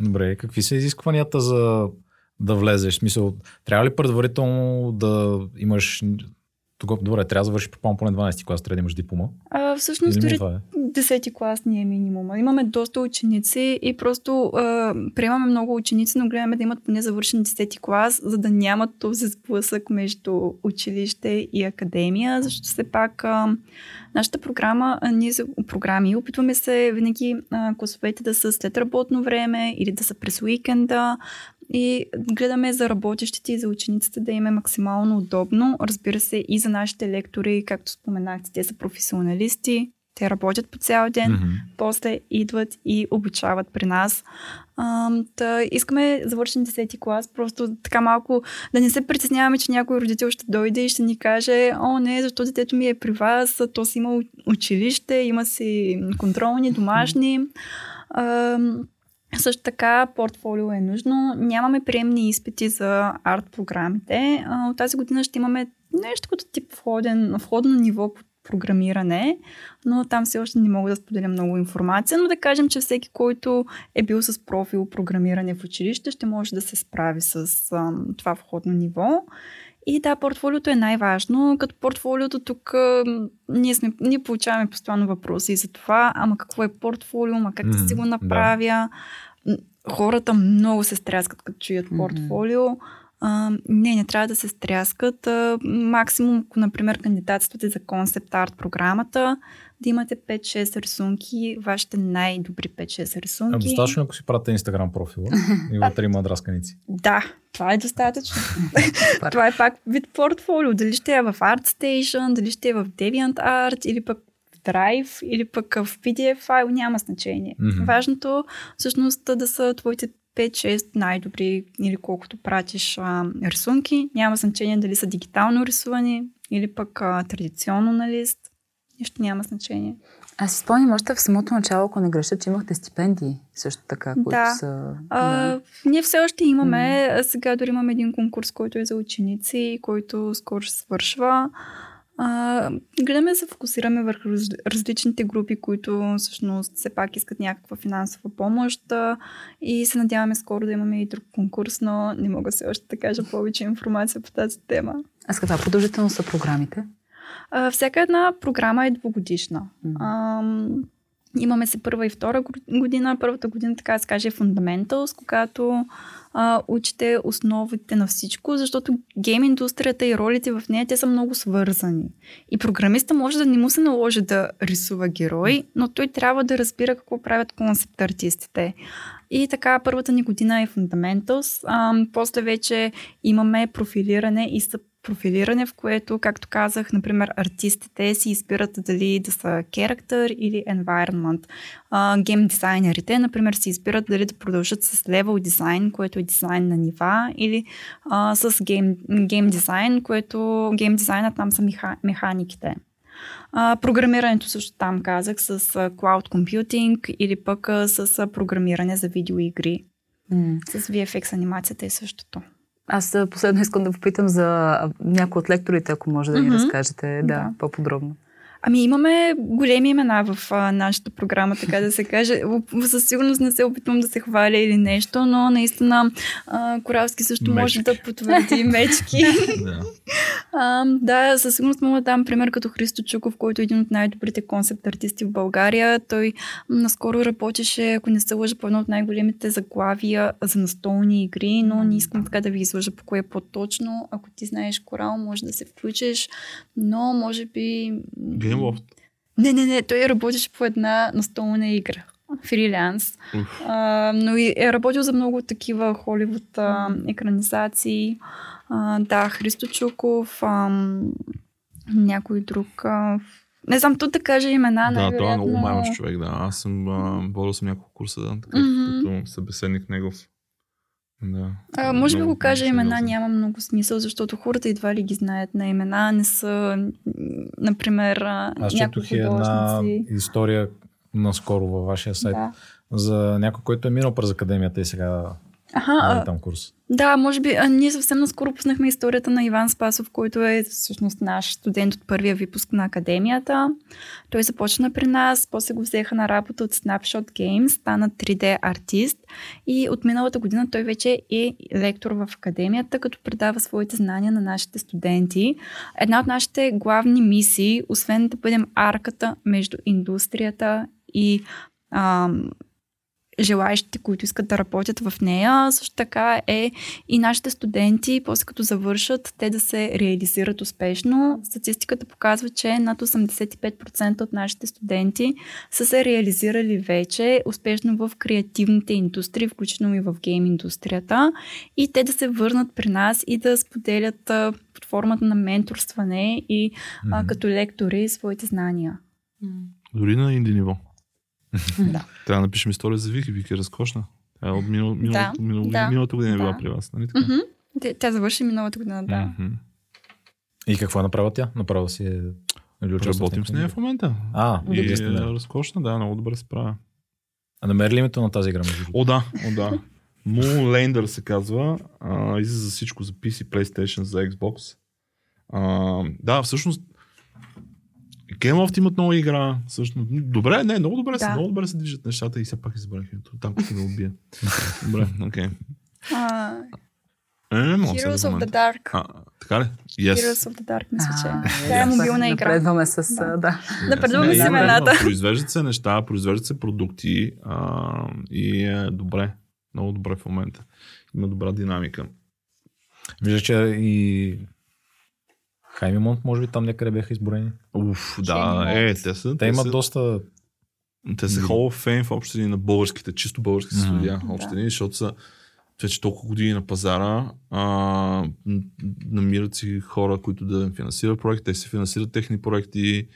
Добре, какви са изискванията за да влезеш? В Смисъл, трябва ли предварително да имаш... Тогава, добре, трябва да завършиш предполагам поне 12 клас, трябва да имаш диплома. А, всъщност, не дори това е? 10 клас ни е минимума. Имаме доста ученици и просто а, приемаме много ученици, но гледаме да имат поне завършен 10 клас, за да нямат този сблъсък между училище и академия, защото все пак а, нашата програма, а, ние за програми, опитваме се винаги а, класовете да са след работно време или да са през уикенда, и гледаме за работещите и за учениците да им е максимално удобно. Разбира се, и за нашите лектори, както споменахте, те са професионалисти, те работят по цял ден, Мгм. после идват и обучават при нас. А, та, искаме завършен 10 клас, просто така малко да не се притесняваме, че някой родител ще дойде и ще ни каже, о не, защо детето ми е при вас, то си има училище, има си контролни, домашни. А, също така, портфолио е нужно. Нямаме приемни изпити за арт програмите. От тази година ще имаме нещо като тип входен, входно ниво по програмиране, но там все още не мога да споделя много информация, но да кажем, че всеки, който е бил с профил програмиране в училище, ще може да се справи с а, това входно ниво. И да, портфолиото е най-важно. Като портфолиото тук а, ние, сме, ние получаваме постоянно въпроси за това, ама какво е портфолио, ама как да си го да. направя. М, Хората много се стряскат, като чуят портфолио. А, не, не трябва да се стряскат. А, максимум, ако, например, кандидатствате за концепт арт програмата, да имате 5-6 рисунки, вашите най-добри 5-6 рисунки. А достатъчно, ако си пратите Инстаграм профила и вътре има драсканици. Да, това е достатъчно. това е пак вид портфолио. Дали ще е в ArtStation, дали ще е в DeviantArt или пък в Drive или пък в PDF файл, няма значение. Мгм. Важното всъщност да са твоите 5-6 най-добри или колкото пратиш а, рисунки. Няма значение дали са дигитално рисувани или пък а, традиционно на лист. Нищо няма значение. Аз си спомням още в самото начало, ако не греша, че имахте стипендии също така, които Да. са... А, ние все още имаме, а сега дори имаме един конкурс, който е за ученици, който скоро ще свършва. А, гледаме да се фокусираме върху раз, различните групи, които всъщност все пак искат някаква финансова помощ и се надяваме скоро да имаме и друг конкурс, но не мога все още да кажа повече информация по тази тема. А с каква продължителност са програмите? А, всяка една програма е двогодишна. Мгм. Ам, имаме се първа и втора година. Първата година, така се каже, е Fundamentals, когато а, учите основите на всичко, защото гейм индустрията и ролите в нея, те са много свързани. И програмиста може да не му се наложи да рисува герой, но той трябва да разбира какво правят концепт артистите. И така, първата ни година е Fundamentals. После вече имаме профилиране и съп профилиране, в което, както казах, например, артистите си избират дали да са character или environment. Гейм дизайнерите, например, си избират дали да продължат с level дизайн, което е дизайн на нива, или а, с гейм, гейм дизайн, което гейм дизайнът там са меха, механиките. А, програмирането също там казах с cloud computing или пък с програмиране за видеоигри. М. С VFX анимацията е същото. Аз последно искам да попитам за а, някой от лекторите, ако може да ни Мгм. разкажете да, Да. по-подробно. Ами имаме големи имена в а, нашата програма, така да се каже. Със сигурност не се опитвам да се хваля или нещо, но наистина а, Коралски също може Мечки. да потвърди мечки. Да. А, да, със сигурност мога да дам пример като Христо Чуков, който е един от най-добрите концепт артисти в България. Той наскоро работеше, ако не се лъжа, по едно от най-големите заглавия за настолни игри, но не искам така да ви излъжа по кое по-точно. Ако ти знаеш Корал, може да се включиш, но може би... м, Gameloft. Не, не, не, той работеше по една настолна игра. Фриланс. Уф. А, но и е работил за много такива Холивуд а, екранизации. А, да, Христо Чуков, а, някой друг. А, не знам, тут да кажа имена. Да, той е много маймаш човек, да. Аз съм, а, водил съм няколко курса, да, така, Мгм. като събеседник негов. Да. А, може би го кажа имена, няма много смисъл, защото хората едва ли ги знаят на имена, не са, например, Аз някои четох една история наскоро във вашия сайт Да. за някой, който е минал през академията и сега Аха, а, там курс. Да, може би. А, ние съвсем наскоро пуснахме историята на Иван Спасов, който е всъщност наш студент от първия випуск на академията. Той започна при нас, после го взеха на работа от Snapshot Games, стана 3D артист и от миналата година той вече е лектор в академията, като предава своите знания на нашите студенти. Една от нашите главни мисии, освен да бъдем арката между индустрията и ам, желаящите, които искат да работят в нея. Също така е и нашите студенти, после като завършат, те да се реализират успешно. Статистиката показва, че над 85% от нашите студенти са се реализирали вече успешно в креативните индустрии, включително и в гейм индустрията. И те да се върнат при нас и да споделят а, под формата на менторстване и а, Мгм. като лектори своите знания. Дори на инди ниво. Да. Трябва да напишем история за Вики. Вики е разкошна. Тя е от минал, минал, Да, минал, да, миналата година е била да. при вас, нали така? Те- Тя завърши миналата година, да. Мгм. И какво е направила тя? Направила си е... Работим с нея в момента. А, И е на... разкошна, да, много добре се справя. А намери ли името на тази игра? О, да, о, да. Moonlander се казва. А, излиза за всичко, за PC, PlayStation, за Xbox. А, да, всъщност Gameloft имат нова игра. Всъщност, добре, не, много добре, да. се, много добре се движат нещата и все пак избрах името. Там ще ме убия. добре, окей. Okay. А, Е, не мога сега Heroes of the. Dark. А, така ли? Yes. Heroes of the Dark, мисля, че. А, Тя е да, мобилна игра. Напредваме с... Да. Напредваме с имената. Произвеждат се неща, произвеждат се продукти а, и е добре. Много добре в момента. Има добра динамика. Вижда, че и Хайми Монт, може би там някъде бяха изборени. Уф, да, е, те са. Те имат са, доста... те са Hall of Fame в общи линии на българските, чисто български Мгм. студия, в общи линии, защото са вече толкова години на пазара, а, намират си хора, които да им финансират проекти, те си финансират техни проекти,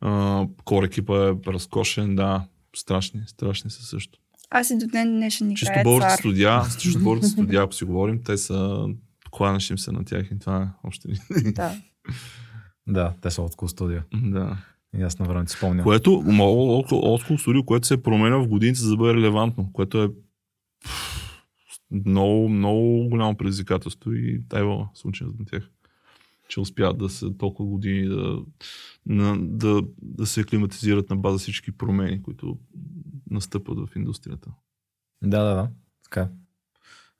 а, кор екипа е разкошен, да, страшни, страшни са също. Аз и до ден днешен Чисто играя български студия, чисто български студия, ако си говорим, те са кланеш им се на тях и това е още Да. Да, те са от Cool Studio. да. И аз на време си спомням. Което, Олдскул студио, което се променя в годините, за да бъде релевантно, което е много, много голямо предизвикателство и тайва случая на тях. Че успяват да са толкова години да, на, да, да се аклиматизират на база всички промени, които настъпват в индустрията. Да, да, да. Така.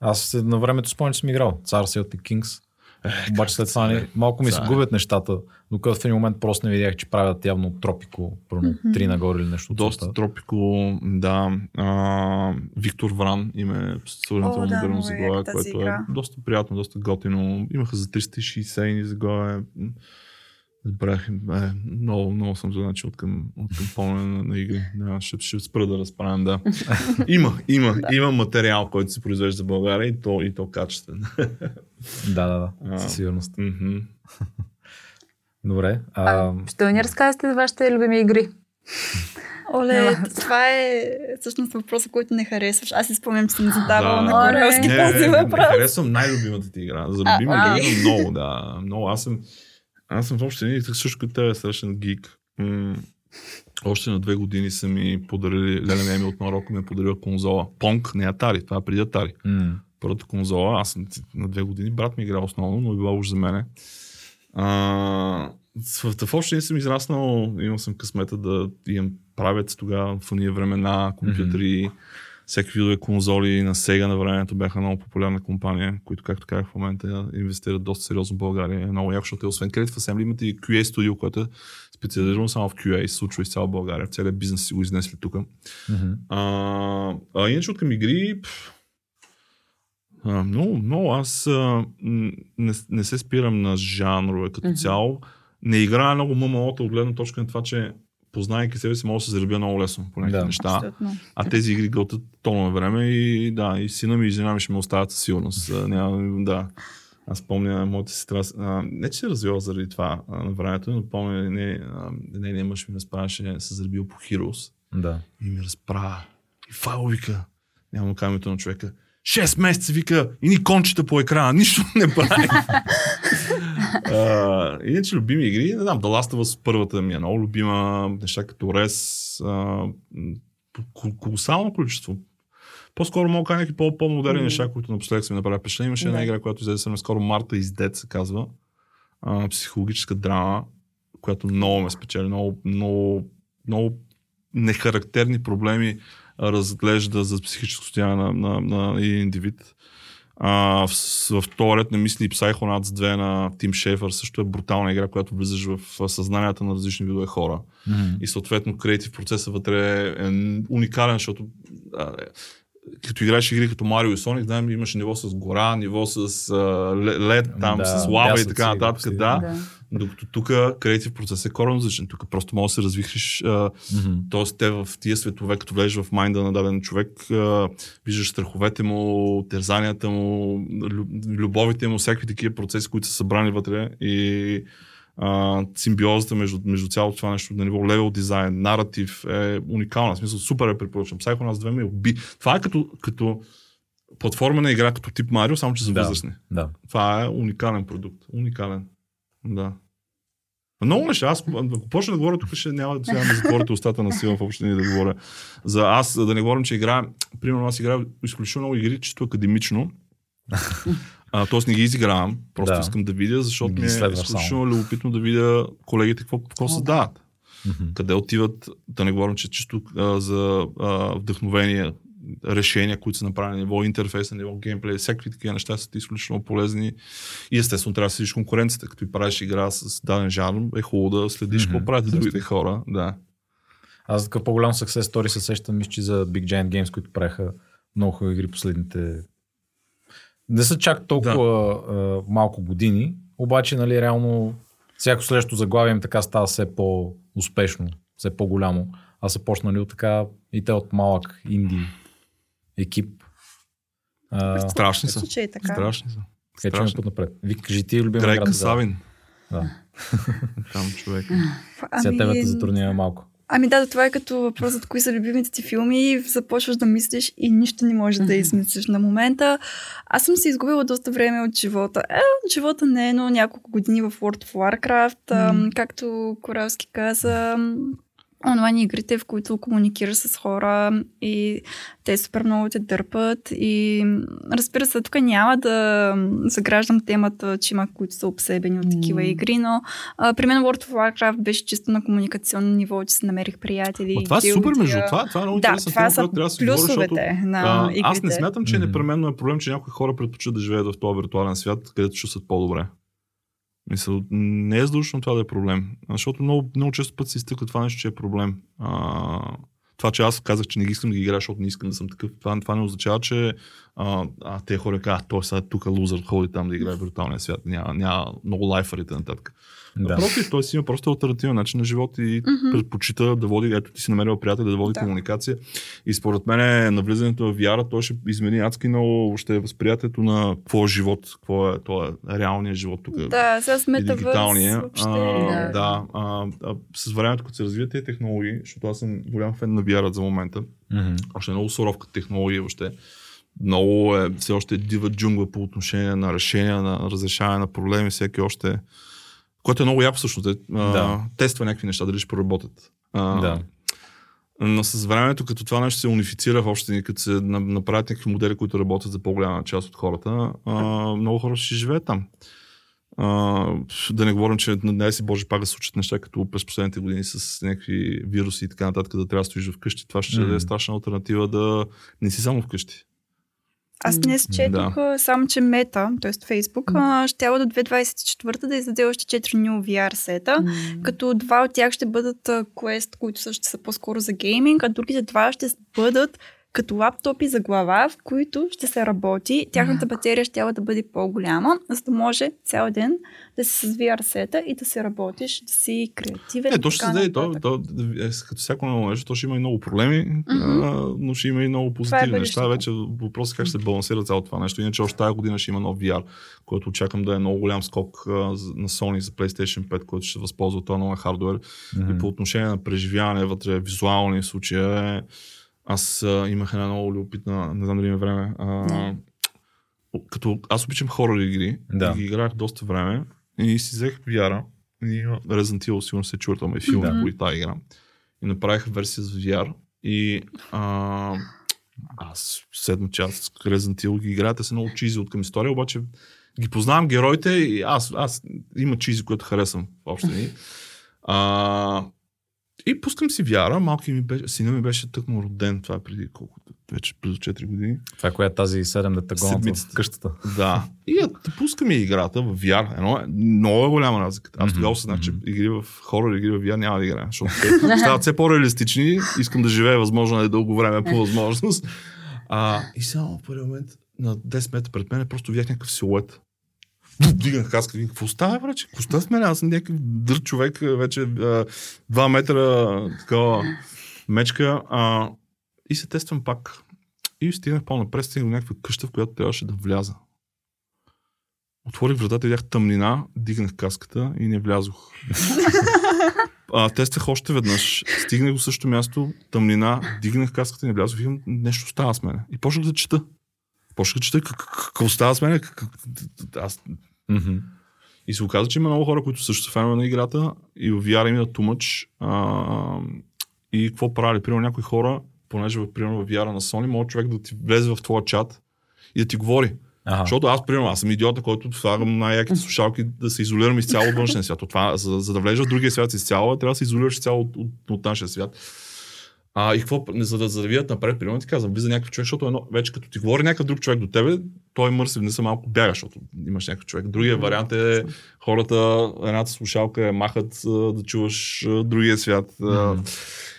Аз на времето спомням, че съм играл Цар Celtic Kings. Обаче след това ни, малко ми се губят нещата, докато в един момент просто не видях, че правят явно тропико, първо три нагоре или нещо. Доста тропико, да. А, Виктор Вран име сравнително О, да, модерно е заглавие, което е игра. доста приятно, доста готино. Имаха за 360 ни заглавие. Забравях, е, много, много съм значи от към, от към помня на, на игри. Да, ще, ще спра да разправям, да. Има, има, има материал, който се произвежда в България и то, и то качествен. Да, да, да. А. Със сигурност. Мгм. Добре. А, А, ще да ни разкажете за вашите любими игри. Оле, това е всъщност въпроса, който не харесваш. Аз си спомням, че съм задавала Да. на корелски Не, този не, не, въпрос. харесвам най-любимата ти игра. За любима А, игра много, да. Много. Аз съм, аз съм в общи линии също като тебе страшен гик. М- още на две години са ми подарили, Леля ми Еми от Марокко ми е подарила конзола. Понк, не Атари, това е преди Атари. м, Първата конзола, аз съм на две години, брат ми играл основно, но е била уж за мене. А, в, линии съм израснал, имал съм късмета да имам правец тогава в уния времена, компютри, всеки видове конзоли на Сега на времето бяха много популярна компания, които, както казах в момента, инвестират доста сериозно в България. Е много яко, защото е освен Credit Assembly имате и QA студио, което е специализирано само в QA, се случва из цяла България. В целия бизнес си го изнесли тук. мгм. А, а иначе от към игри, пф, а, много, много. Аз а, не, не се спирам на жанрове като Мгм. цяло. Не играя много ММО-та от гледна точка на това, че познайки себе си, мога да се заребя много лесно по някакви Да. неща. Абсолютно. А тези игри готвят тонове време и да, и сина ми и жена ми ще ме оставят със сигурност. Няма, да. Аз помня моята сестра, а, не че се развива заради това а, на времето, но помня, не, а, не, не мъж ми разправяше, се заребил по Heroes Да. и ми разправя. И файл вика, нямам камето на човека. 6 месеца вика и ни кончета по екрана, нищо не прави. А, иначе любими игри, не знам, The Last of Us първата ми е много любима, неща като Рес, а, колосално количество. По-скоро мога някакви по- по-модерни Мгм. неща, които напоследък са ми направили впечатление. Имаше една игра, която излезе съвсем скоро, Марта из Дед се казва. А, психологическа драма, която много ме спечели, много, много, много нехарактерни проблеми разглежда за психическо състояние на, на, на един индивид. А, в, в този ред на мисли и Psychonauts 2 на Тим Шефър също е брутална игра, която влизаш в съзнанията на различни видове хора. Мгм. И съответно креатив процесът вътре е уникален, защото а, е, като играеш игри като Марио и Соник, знаем, имаш ниво с гора, ниво с лед, там Да, с лава и така нататък. Да. Да. Докато тук креатив процес е коренно различен. Тук просто може да се развихриш а, Мгм. Тоест, те в тия светове, като влезеш в майнда на даден човек, виждаш страховете му, терзанията му, лю- любовите му, всякакви такива процеси, които са събрани вътре и а, симбиозата между, между цялото това нещо на ниво левел дизайн, наратив е уникална. В смисъл, супер е препоръчвам. Psychonauts 2 ме уби. Това е като, като платформена игра, като тип Марио, само че за Да. възрастни. Да. Това е уникален продукт. Уникален. Да. Много неща. Аз, ако почна да говоря, тук ще няма да сега да ми затворите устата на сила в общини да говоря. За аз, да не говорим, че играя, примерно аз играя изключително много игри, чисто академично. А, тоест не ги изигравам, просто Да. искам да видя, защото ми е изключително любопитно да видя колегите какво, какво създават. Къде отиват, да не говорим, че чисто а, за а, вдъхновение, решения, които са направени на ниво интерфейс, на ниво геймплей, всякакви такива неща са ти изключително полезни. И естествено трябва да следиш конкуренцията, като и правиш игра с даден жанр, е хубаво да следиш какво правят другите хора. Да. Аз така по-голям success story се сещам, мисля, че за Big Giant Games, които правиха много хубави игри последните Не са чак толкова да. малко години, обаче, нали, реално всяко следващо заглавие им така става все по-успешно, все по-голямо. Аз са почнали от така и те от малък инди екип. А, Страшни са. Случай, така. Страшни са. Така че ме път напред. Вик, кажи ти любим град. Савин. Да. Там човек. Сега Ами, тебе те затруднява малко. Ами да, това е като въпросът, кои са любимите ти филми и започваш да мислиш и нищо не можеш да измислиш на момента. Аз съм се изгубила доста време от живота. Е, от живота не, но няколко години в World of Warcraft, ам, както Коралски каза, онлайн игрите, в които комуникираш с хора и те супер много те дърпат и разбира се, тук няма да заграждам темата, че има които са обсебени от такива М. игри, но а, при мен World of Warcraft беше чисто на комуникационно ниво, че се намерих приятели. О, това е супер, между това. Това е много Да, интересна това тема, трябва да се говори, защото на а, игрите. аз не смятам, че Мгм. непременно е проблем, че някои хора предпочитат да живеят в този виртуален свят, където чувстват по-добре. Мисля, не е задължително това да е проблем. Защото много, много често път се изтъква това нещо, че е проблем. А, това, че аз казах, че не ги искам да ги играя, защото не искам да съм такъв, това, това не означава, че а, а те хора казват, той сега тук лузър ходи там да играе в виртуалния свят. Няма, няма много лайфарите нататък. Да. Напротив, той си има просто альтернативен начин на живот и Мгм. предпочита да води, ето ти си намерил приятел да води Да. комуникация. И според мен навлизането в VR, той ще измени адски много ще е възприятието на какво е живот, какво е, това е реалният живот тук. Да, сега с дигиталния. въобще. А, Да. да, а, а, с времето, като се развият тези технологии, защото аз съм голям фен на VR за момента, Мгм. още е много суровка технология въобще. Много е, все още е дива джунгла по отношение на решения, на разрешаване на проблеми, всеки още. Което е много яко всъщност. Е, Да. Тества някакви неща, дали ще проработят. А, Да. Но с времето, като това нещо се унифицира в общи, като се на- направят някакви модели, които работят за по-голяма част от хората, а, много хора ще живеят там. А, да не говорим, че дай си Боже пак да случат неща, като през последните години с някакви вируси и така нататък, да трябва да стоиш вкъщи. Това ще Мгм. даде страшна альтернатива да не си само вкъщи. Аз днес четох да. само, че Мета, т.е. Фейсбук, mm. трябва до 2024 да издаде още 4 new VR сета, М. като два от тях ще бъдат Quest, които също са по-скоро за гейминг, а другите два ще бъдат като лаптопи за глава, в които ще се работи. Тяхната батерия ще да бъде по-голяма, за да може цял ден да си с VR сета и да се работиш, да си креативен. Не, то ще се даде, то, то, е, като всяко ново нещо, то ще има и много проблеми, Мгм. а, но ще има и много е позитивни неща. бъдещето. Вече въпросът е как ще се балансира цялото това нещо. Иначе още тази година ще има нов VR, който очаквам да е много голям скок а, на Sony за PlayStation 5, който ще се възползва този нова хардвер. И по отношение на преживяване вътре, визуални случаи, е, аз а, имах една много любопитна, не знам дали има време. А, Не. като аз обичам хорор игри, Да. ги играх доста време и си взех VR и Resident Evil, сигурно се чува, там е филм, Да. да. тази игра. И направих версия с VR и а, аз седма част Resident Evil ги играя, те са много чизи от към история, обаче ги познавам героите и аз, аз има чизи, които харесвам в общи линии. А, и пускам си вяра, малки ми беше, сина ми беше тъкмо роден, това преди колко, вече близо 4 години. Това е коя е тази 7 дета гонат в къщата. Да. И я пускаме играта в VR. Едно, е- много е голяма разликата. Аз тогава осъзнах, че игри в хорор игри в VR няма да играя, защото те стават все по-реалистични. Искам да живея възможно е дълго време по възможност. А, и само в първи момент на 10 метра пред мен просто видях някакъв силует. Дигнах каска, викам, какво става, враче? Коста с мен? Аз съм някакъв дър човек, вече а, 2 метра такова мечка. А, и се тествам пак. И стигнах по-напред, стигнах до някаква къща, в която трябваше да вляза. Отворих вратата, видях тъмнина, дигнах каската и не влязох. а, тествах още веднъж. Стигнах до същото място, тъмнина, дигнах каската и не влязох. Викам, нещо става с мене. И почнах да чета. Почнах да чета как- как- какво става с как- Аз и се оказа, че има много хора, които също са фенове на играта и в VR има too much. А, и какво правили? Примерно някои хора, понеже примерно в VR на Sony, може човек да ти влезе в твоя чат и да ти говори. Ага. Защото аз, примерно, аз съм идиота, който слагам най-яките слушалки да се изолирам изцяло от външния свят. От това, за, за да влезеш в другия свят изцяло, трябва да се изолираш изцяло от, от, от нашия свят. А, и какво, за да, за да видят напред, примерно ти казвам, влиза някакъв човек, защото едно, вече като ти говори някакъв друг човек до тебе, той мърси, не са малко бяга, защото имаш някакъв човек. Другия вариант е хората, едната слушалка е махат да чуваш другия свят. Мгм.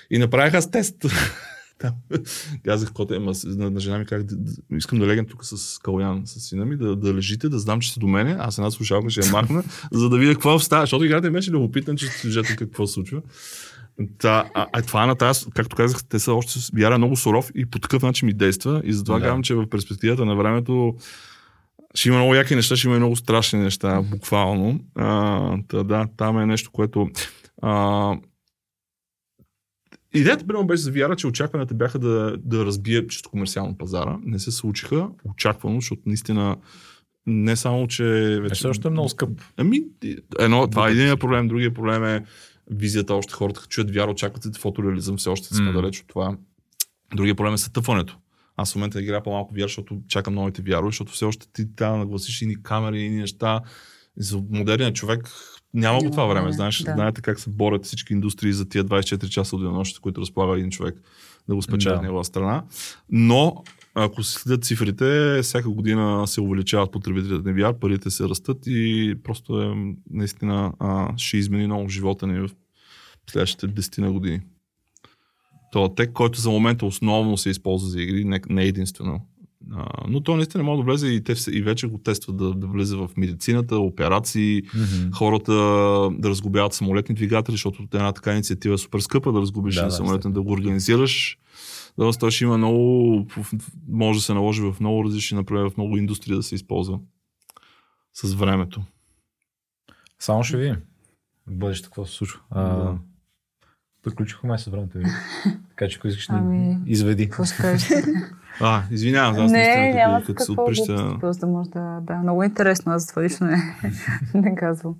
И направих аз тест. Казах, коте, ама на, на, жена ми как, искам да легнем тук с Калян, с сина ми, да, да лежите, да знам, че сте до мене, аз една слушалка ще я махна, за да видя какво става, защото играта беше любопитна, че сюжета какво се случва. Та, а, а това на тази, както казах, те са още вяра е много суров и по такъв начин ми действа. И затова Да. казвам, че в перспективата на времето ще има много яки неща, ще има и много страшни неща, буквално. А, та, да, там е нещо, което... А, Идеята, примерно, беше за VR, че очакванията бяха да, да разбие чисто комерциално пазара. Не се случиха, очаквано, защото наистина не само, че Вече вече... все още е много скъп. Ами, едно, това е един проблем, другия проблем е визията, още хората като чуят вяра, очакват се фотореализъм, все още сме М. далеч от това. Другия проблем е сътъпването. Аз в момента играя по-малко VR, защото чакам новите VR, защото все още ти трябва да нагласиш и камери, и неща. За модерния човек няма го това време. Знаеш, да. знаете как се борят всички индустрии за тия 24 часа от денонощите, които разполага един човек да го спечели Да. да. негова страна. Но ако се следят цифрите, всяка година се увеличават потребителите на VR, парите се растат и просто е, наистина а, ще измени много живота ни в следващите 10 на години. Това тек, който за момента основно се използва за игри, не, не единствено. А, но то наистина може да влезе и те и вече го тестват да, да влезе в медицината, операции, Мгм. хората да разглобяват самолетни двигатели, защото една така инициатива е супер скъпа да разгубиш да, да, самолетен, да го организираш. Да, той ще има много, може да се наложи в много различни, например, в много индустрии да се използва с времето. Само ще видим. В бъдеще какво се случва. А, Да. Приключихме с времето. ви. така че ако искаш, ами... Изведи. Какво ще кажеш? А, извинявам, аз не, няма като, се отприща. просто да може да, да. Много интересно, аз това лично не, не казвам.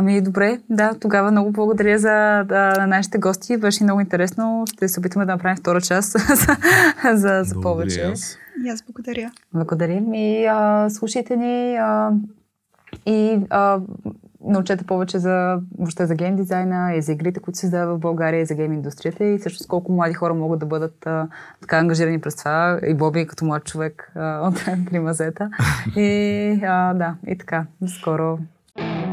Ами добре, да, тогава много благодаря за да, на нашите гости. Беше много интересно. Ще се опитаме да направим втора част за, за, за повече. аз. И аз благодаря. Благодарим и а, слушайте ни а, и а, научете повече за, въобще за гейм дизайна и за игрите, които се създават в България и за гейм индустрията и също колко млади хора могат да бъдат а, така ангажирани през това. И Боби като млад човек а, от примазета. И а, да, и така. Скоро Трима се